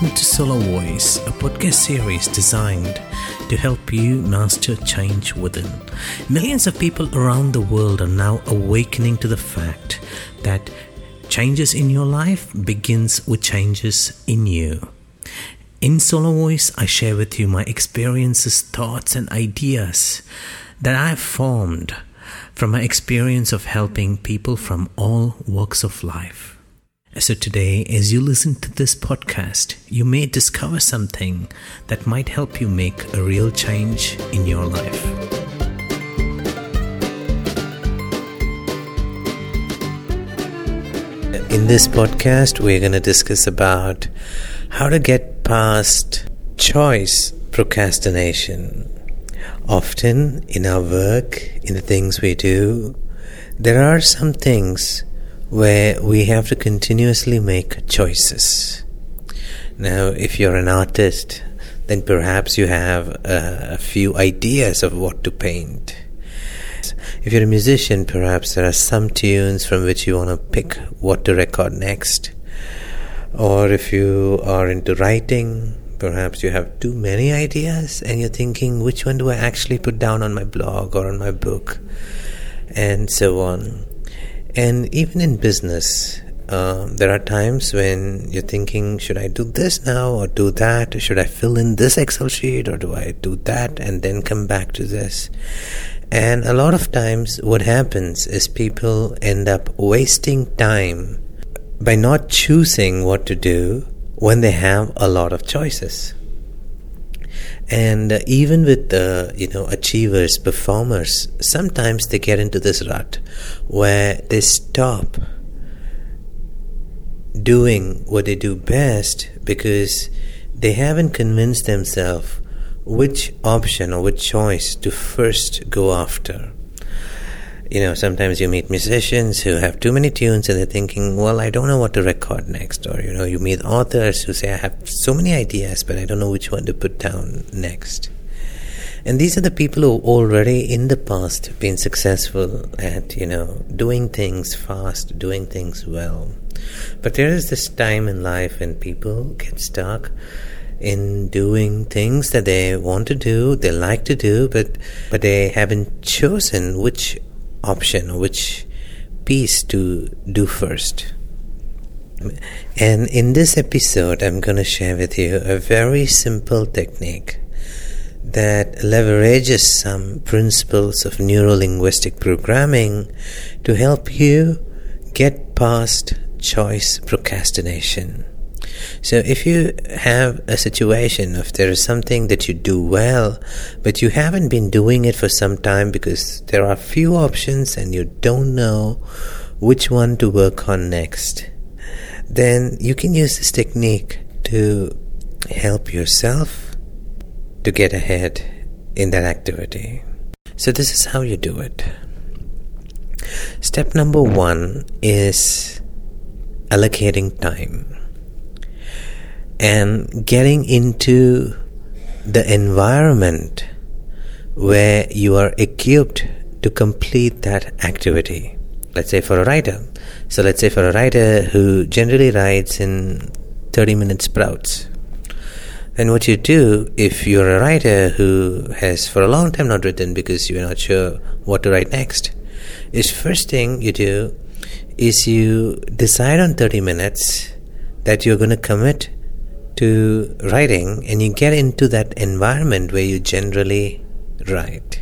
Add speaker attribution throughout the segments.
Speaker 1: welcome to Solar Voice, a podcast series designed to help you master change within. Millions of people around the world are now awakening to the fact that changes in your life begins with changes in you. In Solar Voice, I share with you my experiences, thoughts, and ideas that I have formed from my experience of helping people from all walks of life. So, today, as you listen to this podcast, you may discover something that might help you make a real change in your life. In this podcast, we're going to discuss about how to get past choice procrastination. Often in our work, in the things we do, there are some things where we have to continuously make choices. Now, if you're an artist, then perhaps you have a, few ideas of what to paint. If you're a musician, perhaps there are some tunes from which you want to pick what to record next. Or if you are into writing, perhaps you have too many ideas and you're thinking, which one do I actually put down on my blog or on my book? And so on. And even in business, uh, there are times when you're thinking, should I do this now or do that? Should I fill in this Excel sheet or do I do that and then come back to this? And a lot of times, what happens is people end up wasting time by not choosing what to do when they have a lot of choices. And uh, even with the you know achievers, performers, sometimes they get into this rut where they stop doing what they do best because they haven't convinced themselves which option or which choice to first go after you know, sometimes you meet musicians who have too many tunes and they're thinking, well, I don't know what to record next. Or, you know, you meet authors who say, I have so many ideas, but I don't know which one to put down next. And these are the people who already in the past have been successful at, you know, doing things fast, doing things well. But there is this time in life when people get stuck in doing things that they want to do, they like to do, but but they haven't chosen which option, which piece to do first. And in this episode, I'm going to share with you a very simple technique that leverages some principles of neuro linguistic programming to help you get past choice procrastination. So if you have a situation, if there is something that you do well, but you haven't been doing it for some time because there are few options and you don't know which one to work on next, then you can use this technique to help yourself to get ahead in that activity. So this is how you do it. Step number one is allocating time and getting into the environment where you are equipped to complete that activity. Let's say for a writer. So let's say for a writer who generally writes in 30 minute sprouts. Then what you do if you're a writer who has for a long time not written because you're not sure what to write next, is first thing you do is you decide on 30 minutes that you're going to commit to writing and you get into that environment where you generally write.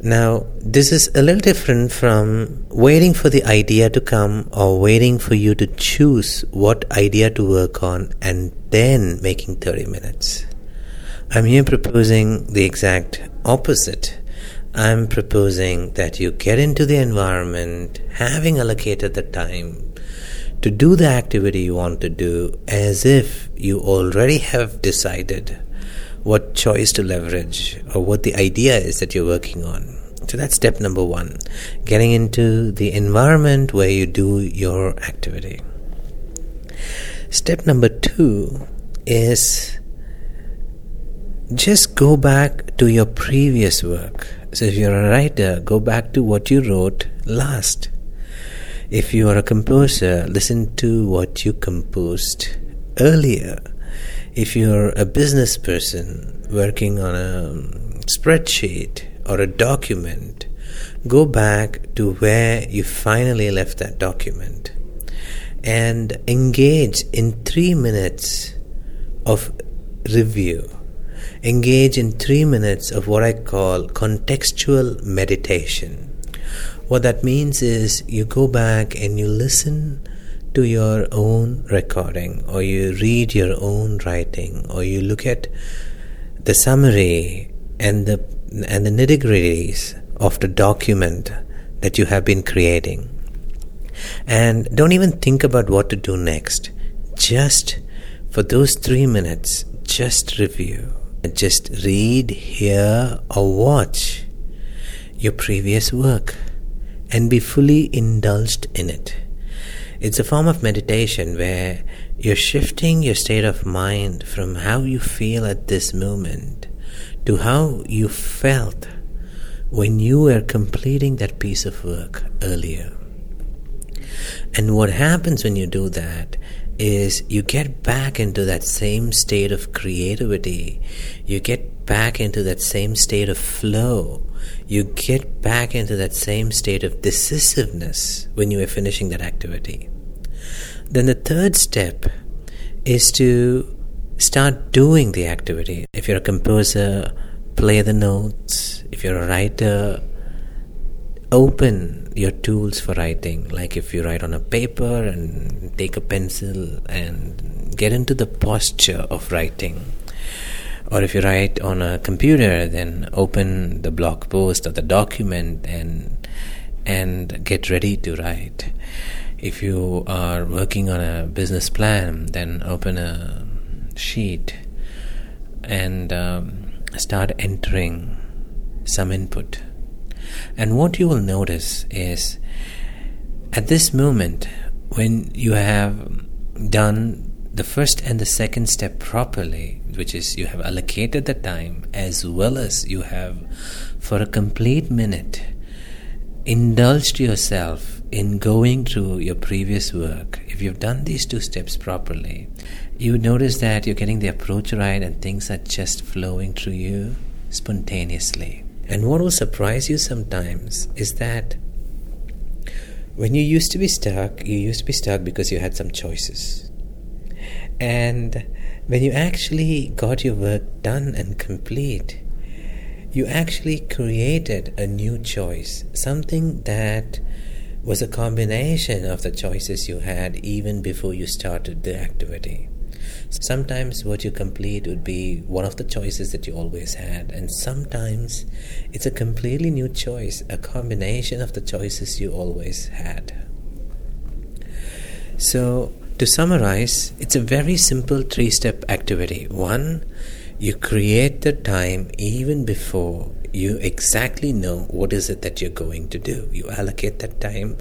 Speaker 1: Now, this is a little different from waiting for the idea to come or waiting for you to choose what idea to work on and then making 30 minutes. I'm here proposing the exact opposite. I'm proposing that you get into the environment, having allocated the time, to do the activity you want to do as if you already have decided what choice to leverage or what the idea is that you're working on. So that's step number one getting into the environment where you do your activity. Step number two is just go back to your previous work. So if you're a writer, go back to what you wrote last. If you are a composer, listen to what you composed earlier. If you're a business person working on a um, spreadsheet or a document, go back to where you finally left that document and engage in three minutes of review. Engage in three minutes of what I call contextual meditation. What that means is you go back and you listen to your own recording, or you read your own writing, or you look at the summary and the and the nitty gritties of the document that you have been creating. And don't even think about what to do next. Just for those three minutes, just review. Just read, hear, or watch your previous work and be fully indulged in it. It's a form of meditation where you're shifting your state of mind from how you feel at this moment to how you felt when you were completing that piece of work earlier. And what happens when you do that is you get back into that same state of creativity. You get back into that same state of flow. You get back into that same state of decisiveness when you are finishing that activity. Then the third step is to start doing the activity. If you're a composer, play the notes. If you're a writer, open your tools for writing. Like if you write on a paper and take a pencil and get into the posture of writing. Or if you write on a computer, then open the blog post or the document and and get ready to write. If you are working on a business plan, then open a sheet and um, start entering some input. And what you will notice is at this moment, when you have done the first and the second step properly, which is you have allocated the time as well as you have, for a complete minute, indulged yourself in going through your previous work, if you've done these two steps properly, you notice that you're getting the approach right and things are just flowing through you spontaneously. And what will surprise you sometimes is that when you used to be stuck, you used to be stuck because you had some choices. And when you actually got your work done and complete, you actually created a new choice, something that was a combination of the choices you had even before you started the activity. Sometimes what you complete would be one of the choices that you always had, and sometimes it's a completely new choice, a combination of the choices you always had. So, to summarize, it's a very simple three step activity. One, you create the time even before you exactly know what is it that you're going to do you allocate that time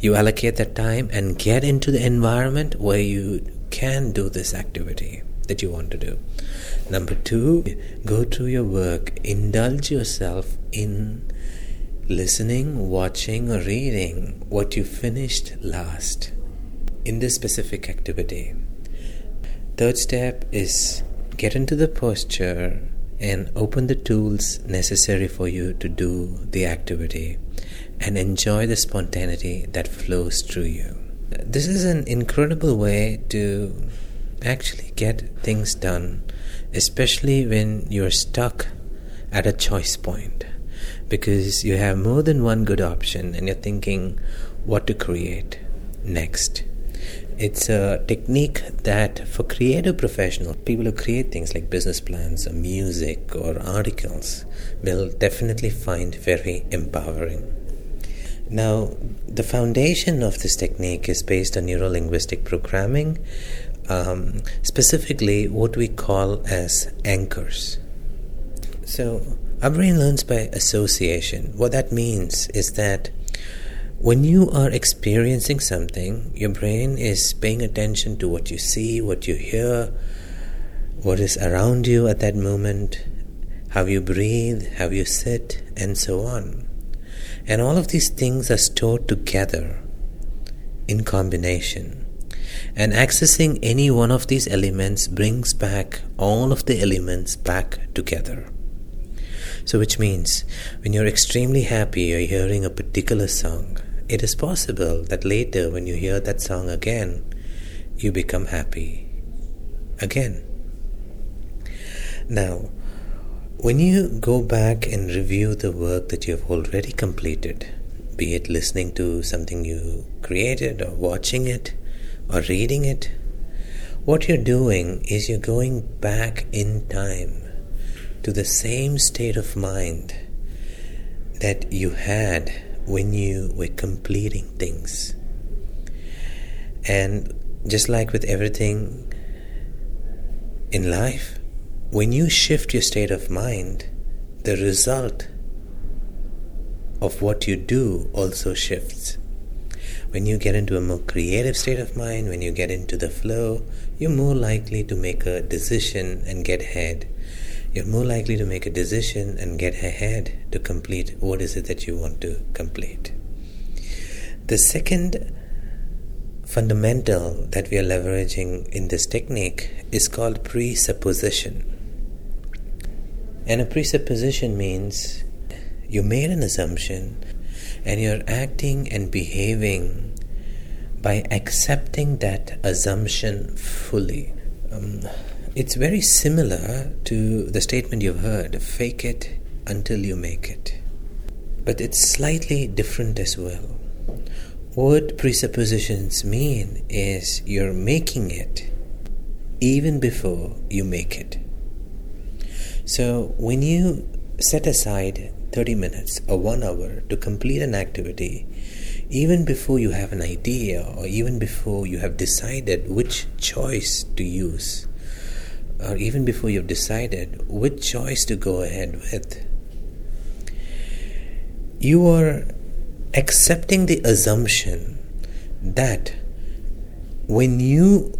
Speaker 1: you allocate that time and get into the environment where you can do this activity that you want to do. Number two, go through your work, indulge yourself in listening, watching, or reading what you finished last in this specific activity. Third step is get into the posture and open the tools necessary for you to do the activity and enjoy the spontaneity that flows through you. This is an incredible way to actually get things done, especially when you're stuck at a choice point because you have more than one good option and you're thinking what to create next. It's a technique that for creative professionals, people who create things like business plans or music or articles will definitely find very empowering. Now, the foundation of this technique is based on neuro linguistic programming, um, specifically what we call as anchors. So, our brain learns by association. What that means is that when you are experiencing something, your brain is paying attention to what you see, what you hear, what is around you at that moment, how you breathe, how you sit, and so on. And all of these things are stored together in combination. And accessing any one of these elements brings back all of the elements back together. So, which means when you're extremely happy you're hearing a particular song, it is possible that later when you hear that song again, you become happy again. Now, when you go back and review the work that you have already completed, be it listening to something you created or watching it or reading it, what you're doing is you're going back in time to the same state of mind that you had when you were completing things. And just like with everything in life, when you shift your state of mind, the result of what you do also shifts. When you get into a more creative state of mind, when you get into the flow, you're more likely to make a decision and get ahead you're more likely to make a decision and get ahead to complete what is it that you want to complete. The second fundamental that we are leveraging in this technique is called presupposition. And a presupposition means you made an assumption and you're acting and behaving by accepting that assumption fully. Um, it's very similar to the statement you've heard fake it until you make it. But it's slightly different as well. What presuppositions mean is you're making it even before you make it. So when you set aside 30 minutes or one hour to complete an activity, even before you have an idea or even before you have decided which choice to use, or even before you've decided which choice to go ahead with, you are accepting the assumption that when you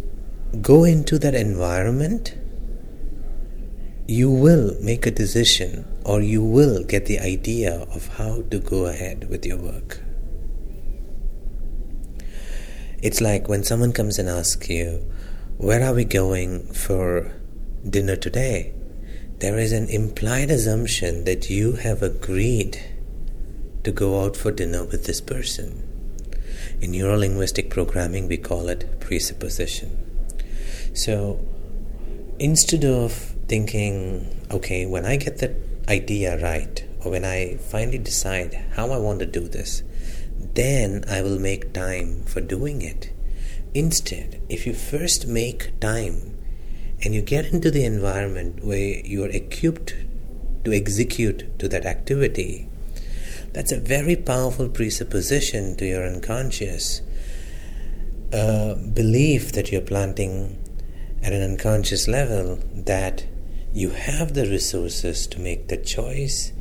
Speaker 1: go into that environment, you will make a decision or you will get the idea of how to go ahead with your work. It's like when someone comes and asks you, Where are we going for dinner today, there is an implied assumption that you have agreed to go out for dinner with this person. In neurolinguistic programming, we call it presupposition. So instead of thinking, okay, when I get that idea right, or when I finally decide how I want to do this, then I will make time for doing it. Instead, if you first make time and you get into the environment where you are equipped to execute to that activity, that's a very powerful presupposition to your unconscious uh, belief that you're planting at an unconscious level that you have the resources to make the choice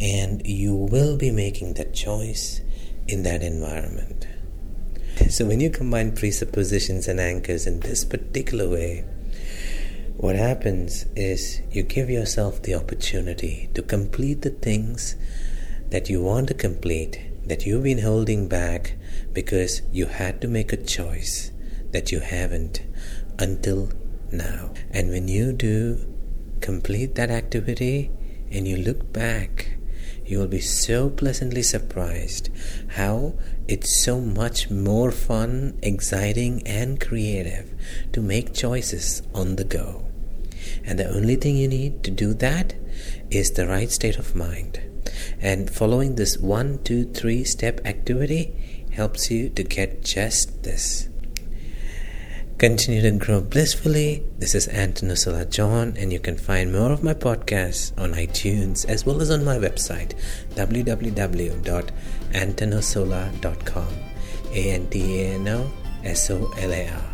Speaker 1: and you will be making that choice in that environment. So, when you combine presuppositions and anchors in this particular way, what happens is you give yourself the opportunity to complete the things that you want to complete, that you've been holding back because you had to make a choice that you haven't until now. And when you do complete that activity and you look back, you will be so pleasantly surprised how it's so much more fun, exciting, and creative to make choices on the go. And the only thing you need to do that is the right state of mind. And following this one, two, three step activity helps you to get just this. Continue to grow blissfully. This is Antano Solar John, and you can find more of my podcasts on iTunes as well as on my website www.antanosolar.com. A N T A N O S O L A R.